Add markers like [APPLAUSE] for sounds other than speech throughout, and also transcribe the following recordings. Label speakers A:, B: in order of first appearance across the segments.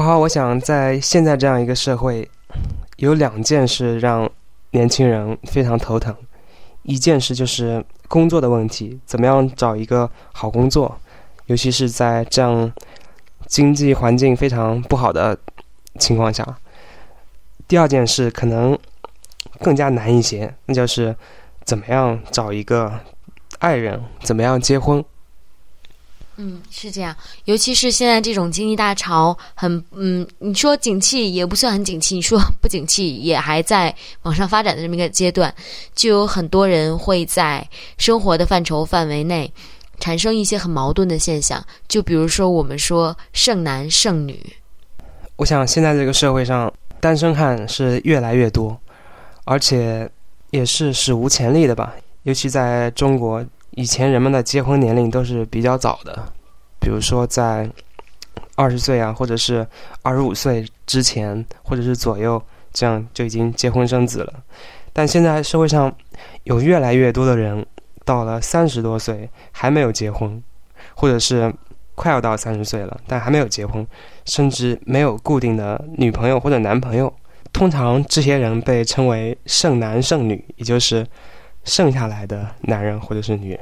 A: 花花，我想在现在这样一个社会，有两件事让年轻人非常头疼。一件事就是工作的问题，怎么样找一个好工作，尤其是在这样经济环境非常不好的情况下。第二件事可能更加难一些，那就是怎么样找一个爱人，怎么样结婚。
B: 嗯，是这样，尤其是现在这种经济大潮，很嗯，你说景气也不算很景气，你说不景气也还在往上发展的这么一个阶段，就有很多人会在生活的范畴范围内产生一些很矛盾的现象，就比如说我们说剩男剩女。
A: 我想现在这个社会上单身汉是越来越多，而且也是史无前例的吧，尤其在中国。以前人们的结婚年龄都是比较早的，比如说在二十岁啊，或者是二十五岁之前，或者是左右，这样就已经结婚生子了。但现在社会上有越来越多的人到了三十多岁还没有结婚，或者是快要到三十岁了但还没有结婚，甚至没有固定的女朋友或者男朋友。通常这些人被称为剩男剩女，也就是。剩下来的男人或者是女人，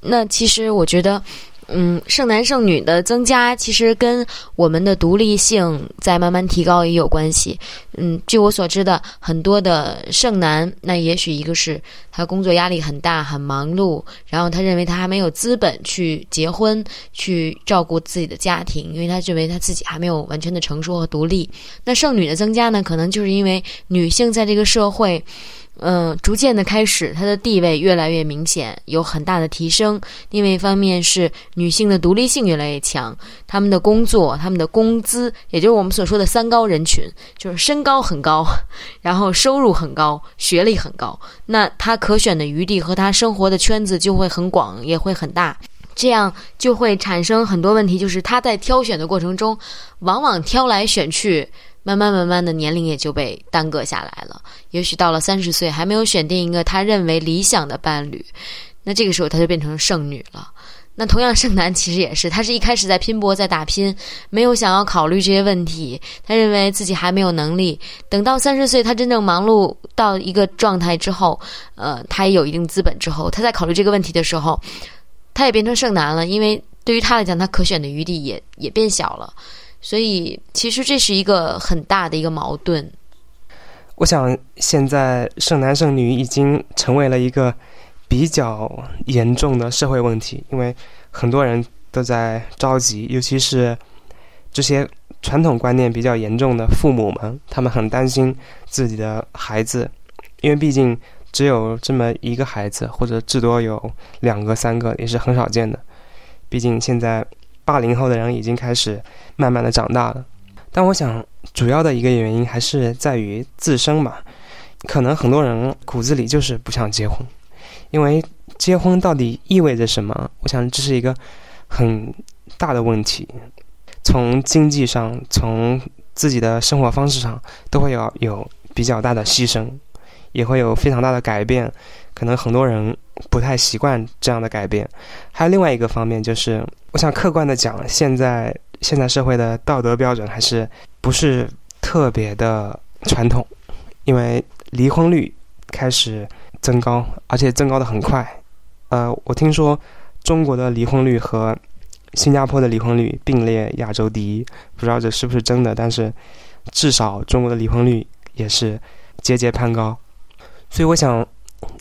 B: 那其实我觉得，嗯，剩男剩女的增加，其实跟我们的独立性在慢慢提高也有关系。嗯，据我所知的，很多的剩男，那也许一个是他工作压力很大，很忙碌，然后他认为他还没有资本去结婚，去照顾自己的家庭，因为他认为他自己还没有完全的成熟和独立。那剩女的增加呢，可能就是因为女性在这个社会。嗯，逐渐的开始，她的地位越来越明显，有很大的提升。另外一方面是女性的独立性越来越强，她们的工作、她们的工资，也就是我们所说的三高人群，就是身高很高，[LAUGHS] 然后收入很高，学历很高，那她可选的余地和她生活的圈子就会很广，也会很大。这样就会产生很多问题，就是她在挑选的过程中，往往挑来选去。慢慢慢慢的年龄也就被耽搁下来了，也许到了三十岁还没有选定一个他认为理想的伴侣，那这个时候他就变成剩女了。那同样剩男其实也是，他是一开始在拼搏在打拼，没有想要考虑这些问题，他认为自己还没有能力。等到三十岁他真正忙碌到一个状态之后，呃，他也有一定资本之后，他在考虑这个问题的时候，他也变成剩男了，因为对于他来讲，他可选的余地也也变小了。所以，其实这是一个很大的一个矛盾。
A: 我想，现在剩男剩女已经成为了一个比较严重的社会问题，因为很多人都在着急，尤其是这些传统观念比较严重的父母们，他们很担心自己的孩子，因为毕竟只有这么一个孩子，或者至多有两个、三个，也是很少见的。毕竟现在。八零后的人已经开始慢慢的长大了，但我想主要的一个原因还是在于自身吧。可能很多人骨子里就是不想结婚，因为结婚到底意味着什么？我想这是一个很大的问题。从经济上，从自己的生活方式上，都会要有比较大的牺牲，也会有非常大的改变。可能很多人不太习惯这样的改变。还有另外一个方面就是。我想客观的讲，现在现在社会的道德标准还是不是特别的传统，因为离婚率开始增高，而且增高的很快。呃，我听说中国的离婚率和新加坡的离婚率并列亚洲第一，不知道这是不是真的，但是至少中国的离婚率也是节节攀高。所以我想，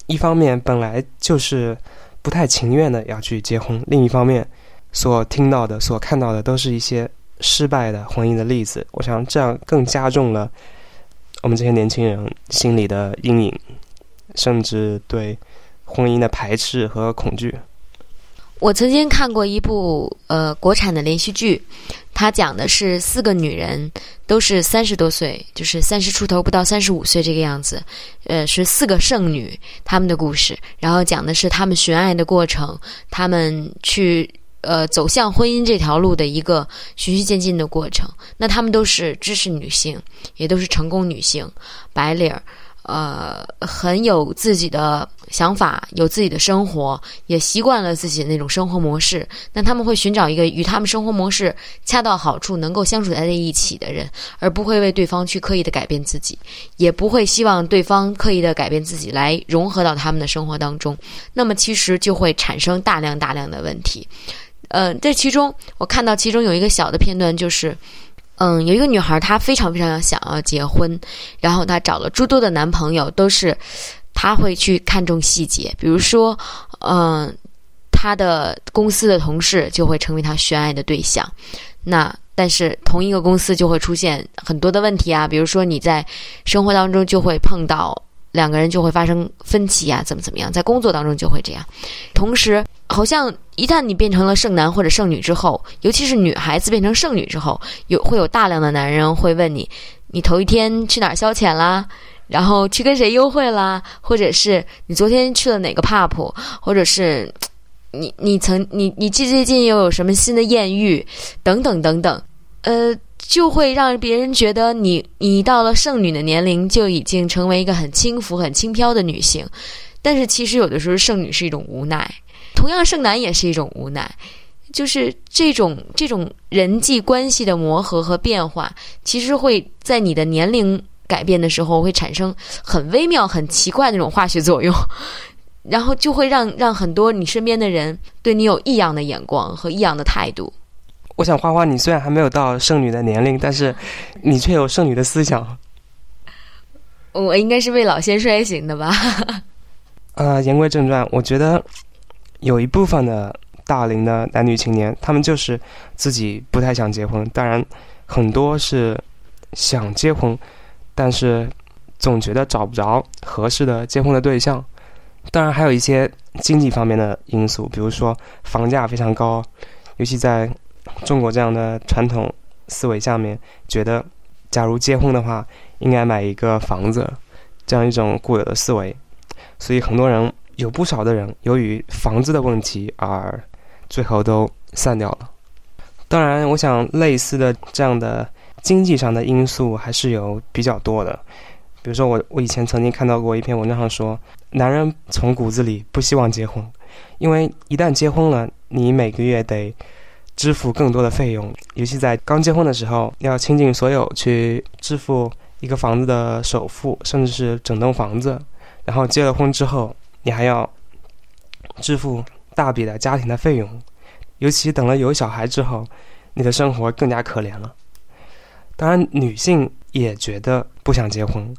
A: 一方面本来就是不太情愿的要去结婚，另一方面。所听到的、所看到的，都是一些失败的婚姻的例子。我想，这样更加重了我们这些年轻人心里的阴影，甚至对婚姻的排斥和恐惧。
B: 我曾经看过一部呃国产的连续剧，它讲的是四个女人都是三十多岁，就是三十出头不到三十五岁这个样子，呃，是四个剩女她们的故事，然后讲的是她们寻爱的过程，她们去。呃，走向婚姻这条路的一个循序渐进的过程。那她们都是知识女性，也都是成功女性，白领儿，呃，很有自己的想法，有自己的生活，也习惯了自己的那种生活模式。那他们会寻找一个与他们生活模式恰到好处、能够相处在一起的人，而不会为对方去刻意的改变自己，也不会希望对方刻意的改变自己来融合到他们的生活当中。那么，其实就会产生大量大量的问题。呃，在其中，我看到其中有一个小的片段，就是。嗯，有一个女孩，她非常非常想要结婚，然后她找了诸多的男朋友，都是她会去看重细节，比如说，嗯，她的公司的同事就会成为她选爱的对象，那但是同一个公司就会出现很多的问题啊，比如说你在生活当中就会碰到。两个人就会发生分歧呀，怎么怎么样，在工作当中就会这样。同时，好像一旦你变成了剩男或者剩女之后，尤其是女孩子变成剩女之后，有会有大量的男人会问你：你头一天去哪儿消遣啦？然后去跟谁幽会啦？或者是你昨天去了哪个 pub？或者是 [TSK] 你你曾你你最近又有什么新的艳遇？等等等等，呃。就会让别人觉得你你到了剩女的年龄就已经成为一个很轻浮、很轻飘的女性，但是其实有的时候剩女是一种无奈，同样剩男也是一种无奈，就是这种这种人际关系的磨合和变化，其实会在你的年龄改变的时候会产生很微妙、很奇怪的那种化学作用，[LAUGHS] 然后就会让让很多你身边的人对你有异样的眼光和异样的态度。
A: 我想花花，你虽然还没有到剩女的年龄，但是你却有剩女的思想。[LAUGHS]
B: 我应该是未老先衰型的吧？
A: 呃，言归正传，我觉得有一部分的大龄的男女青年，他们就是自己不太想结婚。当然，很多是想结婚，但是总觉得找不着合适的结婚的对象。当然，还有一些经济方面的因素，比如说房价非常高，尤其在。中国这样的传统思维下面，觉得假如结婚的话，应该买一个房子，这样一种固有的思维，所以很多人有不少的人由于房子的问题而最后都散掉了。当然，我想类似的这样的经济上的因素还是有比较多的。比如说，我我以前曾经看到过一篇文章上说，男人从骨子里不希望结婚，因为一旦结婚了，你每个月得。支付更多的费用，尤其在刚结婚的时候，要倾尽所有去支付一个房子的首付，甚至是整栋房子。然后结了婚之后，你还要支付大笔的家庭的费用，尤其等了有小孩之后，你的生活更加可怜了。当然，女性也觉得不想结婚，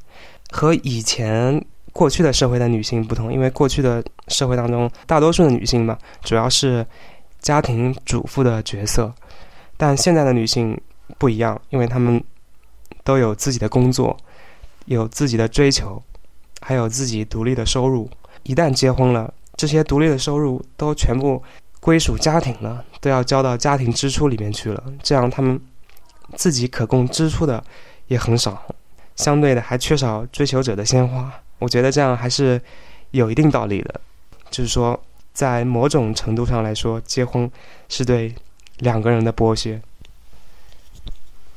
A: 和以前过去的社会的女性不同，因为过去的社会当中，大多数的女性嘛，主要是。家庭主妇的角色，但现在的女性不一样，因为她们都有自己的工作，有自己的追求，还有自己独立的收入。一旦结婚了，这些独立的收入都全部归属家庭了，都要交到家庭支出里面去了。这样，他们自己可供支出的也很少，相对的还缺少追求者的鲜花。我觉得这样还是有一定道理的，就是说。在某种程度上来说，结婚是对两个人的剥削。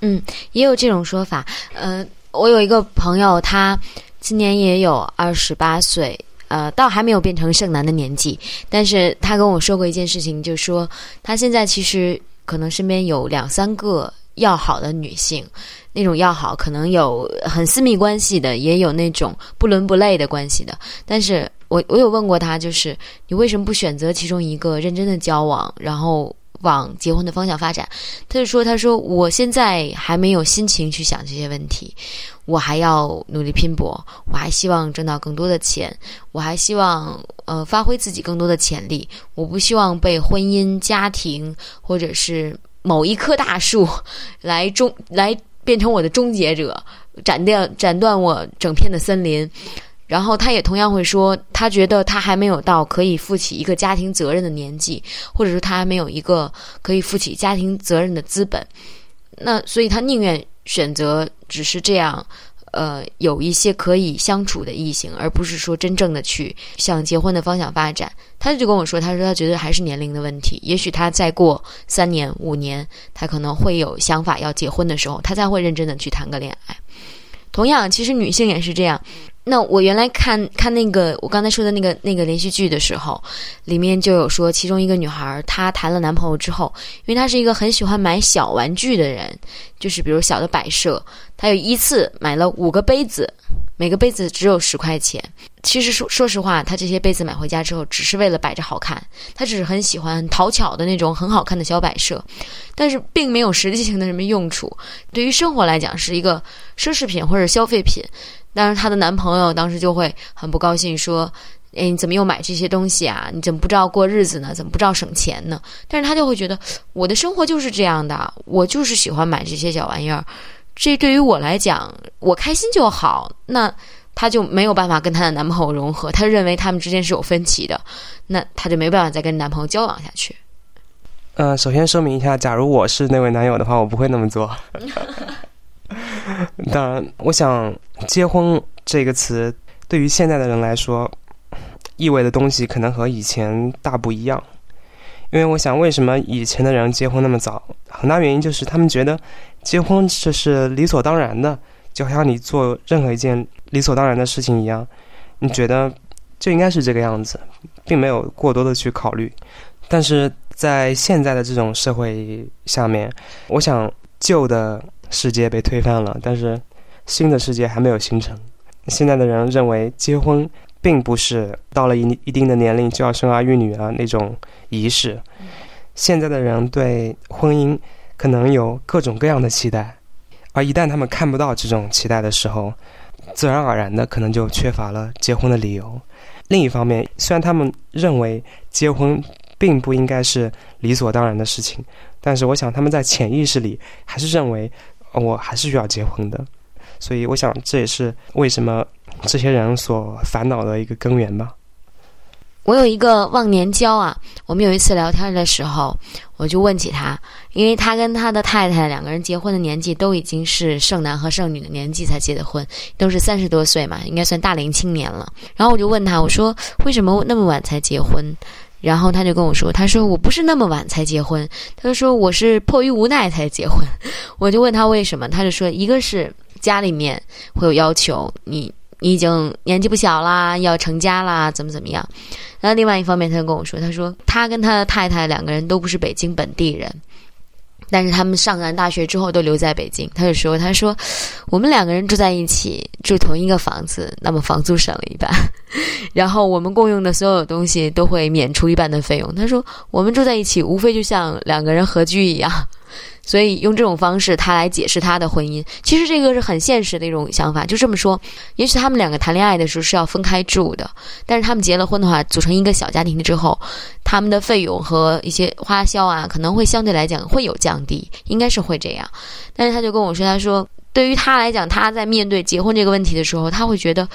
B: 嗯，也有这种说法。呃，我有一个朋友，他今年也有二十八岁，呃，倒还没有变成剩男的年纪。但是他跟我说过一件事情，就说他现在其实可能身边有两三个要好的女性，那种要好可能有很私密关系的，也有那种不伦不类的关系的，但是。我我有问过他，就是你为什么不选择其中一个认真的交往，然后往结婚的方向发展？他就说：“他说我现在还没有心情去想这些问题，我还要努力拼搏，我还希望挣到更多的钱，我还希望呃发挥自己更多的潜力。我不希望被婚姻、家庭或者是某一棵大树来终来变成我的终结者，斩掉斩断我整片的森林。”然后他也同样会说，他觉得他还没有到可以负起一个家庭责任的年纪，或者说他还没有一个可以负起家庭责任的资本。那所以他宁愿选择只是这样，呃，有一些可以相处的异性，而不是说真正的去向结婚的方向发展。他就跟我说，他说他觉得还是年龄的问题。也许他再过三年五年，他可能会有想法要结婚的时候，他才会认真的去谈个恋爱。同样，其实女性也是这样。那我原来看看那个我刚才说的那个那个连续剧的时候，里面就有说，其中一个女孩她谈了男朋友之后，因为她是一个很喜欢买小玩具的人，就是比如小的摆设，她有一次买了五个杯子，每个杯子只有十块钱。其实说说实话，她这些杯子买回家之后，只是为了摆着好看，她只是很喜欢讨巧的那种很好看的小摆设，但是并没有实际性的什么用处。对于生活来讲，是一个奢侈品或者消费品。但是她的男朋友当时就会很不高兴，说：“哎，你怎么又买这些东西啊？你怎么不知道过日子呢？怎么不知道省钱呢？”但是她就会觉得，我的生活就是这样的，我就是喜欢买这些小玩意儿，这对于我来讲，我开心就好。那她就没有办法跟她的男朋友融合，她认为他们之间是有分歧的，那她就没办法再跟男朋友交往下去。
A: 嗯，首先说明一下，假如我是那位男友的话，我不会那么做。[LAUGHS] 当然，我想“结婚”这个词对于现在的人来说，意味的东西可能和以前大不一样。因为我想，为什么以前的人结婚那么早？很大原因就是他们觉得结婚这是理所当然的，就好像你做任何一件理所当然的事情一样，你觉得就应该是这个样子，并没有过多的去考虑。但是在现在的这种社会下面，我想旧的。世界被推翻了，但是新的世界还没有形成。现在的人认为结婚并不是到了一一定的年龄就要生儿育女啊那种仪式。现在的人对婚姻可能有各种各样的期待，而一旦他们看不到这种期待的时候，自然而然的可能就缺乏了结婚的理由。另一方面，虽然他们认为结婚并不应该是理所当然的事情，但是我想他们在潜意识里还是认为。我还是需要结婚的，所以我想这也是为什么这些人所烦恼的一个根源吧。
B: 我有一个忘年交啊，我们有一次聊天的时候，我就问起他，因为他跟他的太太两个人结婚的年纪都已经是剩男和剩女的年纪才结的婚，都是三十多岁嘛，应该算大龄青年了。然后我就问他，我说为什么那么晚才结婚？然后他就跟我说：“他说我不是那么晚才结婚，他说我是迫于无奈才结婚。[LAUGHS] ”我就问他为什么，他就说：“一个是家里面会有要求，你你已经年纪不小啦，要成家啦，怎么怎么样。”然后另外一方面，他就跟我说：“他说他跟他的太太两个人都不是北京本地人。”但是他们上完大学之后都留在北京。他就说：“他说，我们两个人住在一起，住同一个房子，那么房租省了一半，[LAUGHS] 然后我们共用的所有东西都会免除一半的费用。他说，我们住在一起，无非就像两个人合居一样。”所以用这种方式，他来解释他的婚姻。其实这个是很现实的一种想法。就这么说，也许他们两个谈恋爱的时候是要分开住的，但是他们结了婚的话，组成一个小家庭之后，他们的费用和一些花销啊，可能会相对来讲会有降低，应该是会这样。但是他就跟我说，他说对于他来讲，他在面对结婚这个问题的时候，他会觉得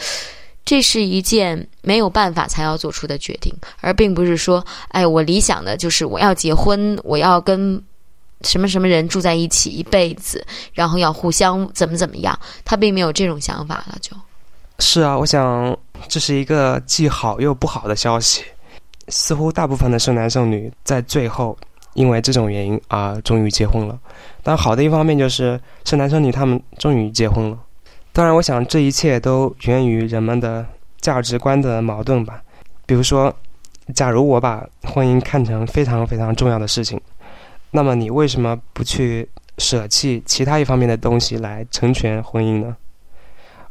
B: 这是一件没有办法才要做出的决定，而并不是说，哎，我理想的就是我要结婚，我要跟。什么什么人住在一起一辈子，然后要互相怎么怎么样？他并没有这种想法了，就。
A: 是啊，我想这是一个既好又不好的消息。似乎大部分的剩男剩女在最后因为这种原因啊，终于结婚了。但好的一方面就是剩男剩女他们终于结婚了。当然，我想这一切都源于人们的价值观的矛盾吧。比如说，假如我把婚姻看成非常非常重要的事情。那么你为什么不去舍弃其他一方面的东西来成全婚姻呢？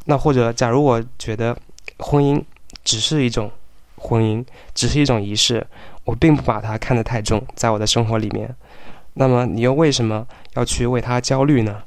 A: 那或者，假如我觉得婚姻只是一种婚姻，只是一种仪式，我并不把它看得太重，在我的生活里面，那么你又为什么要去为它焦虑呢？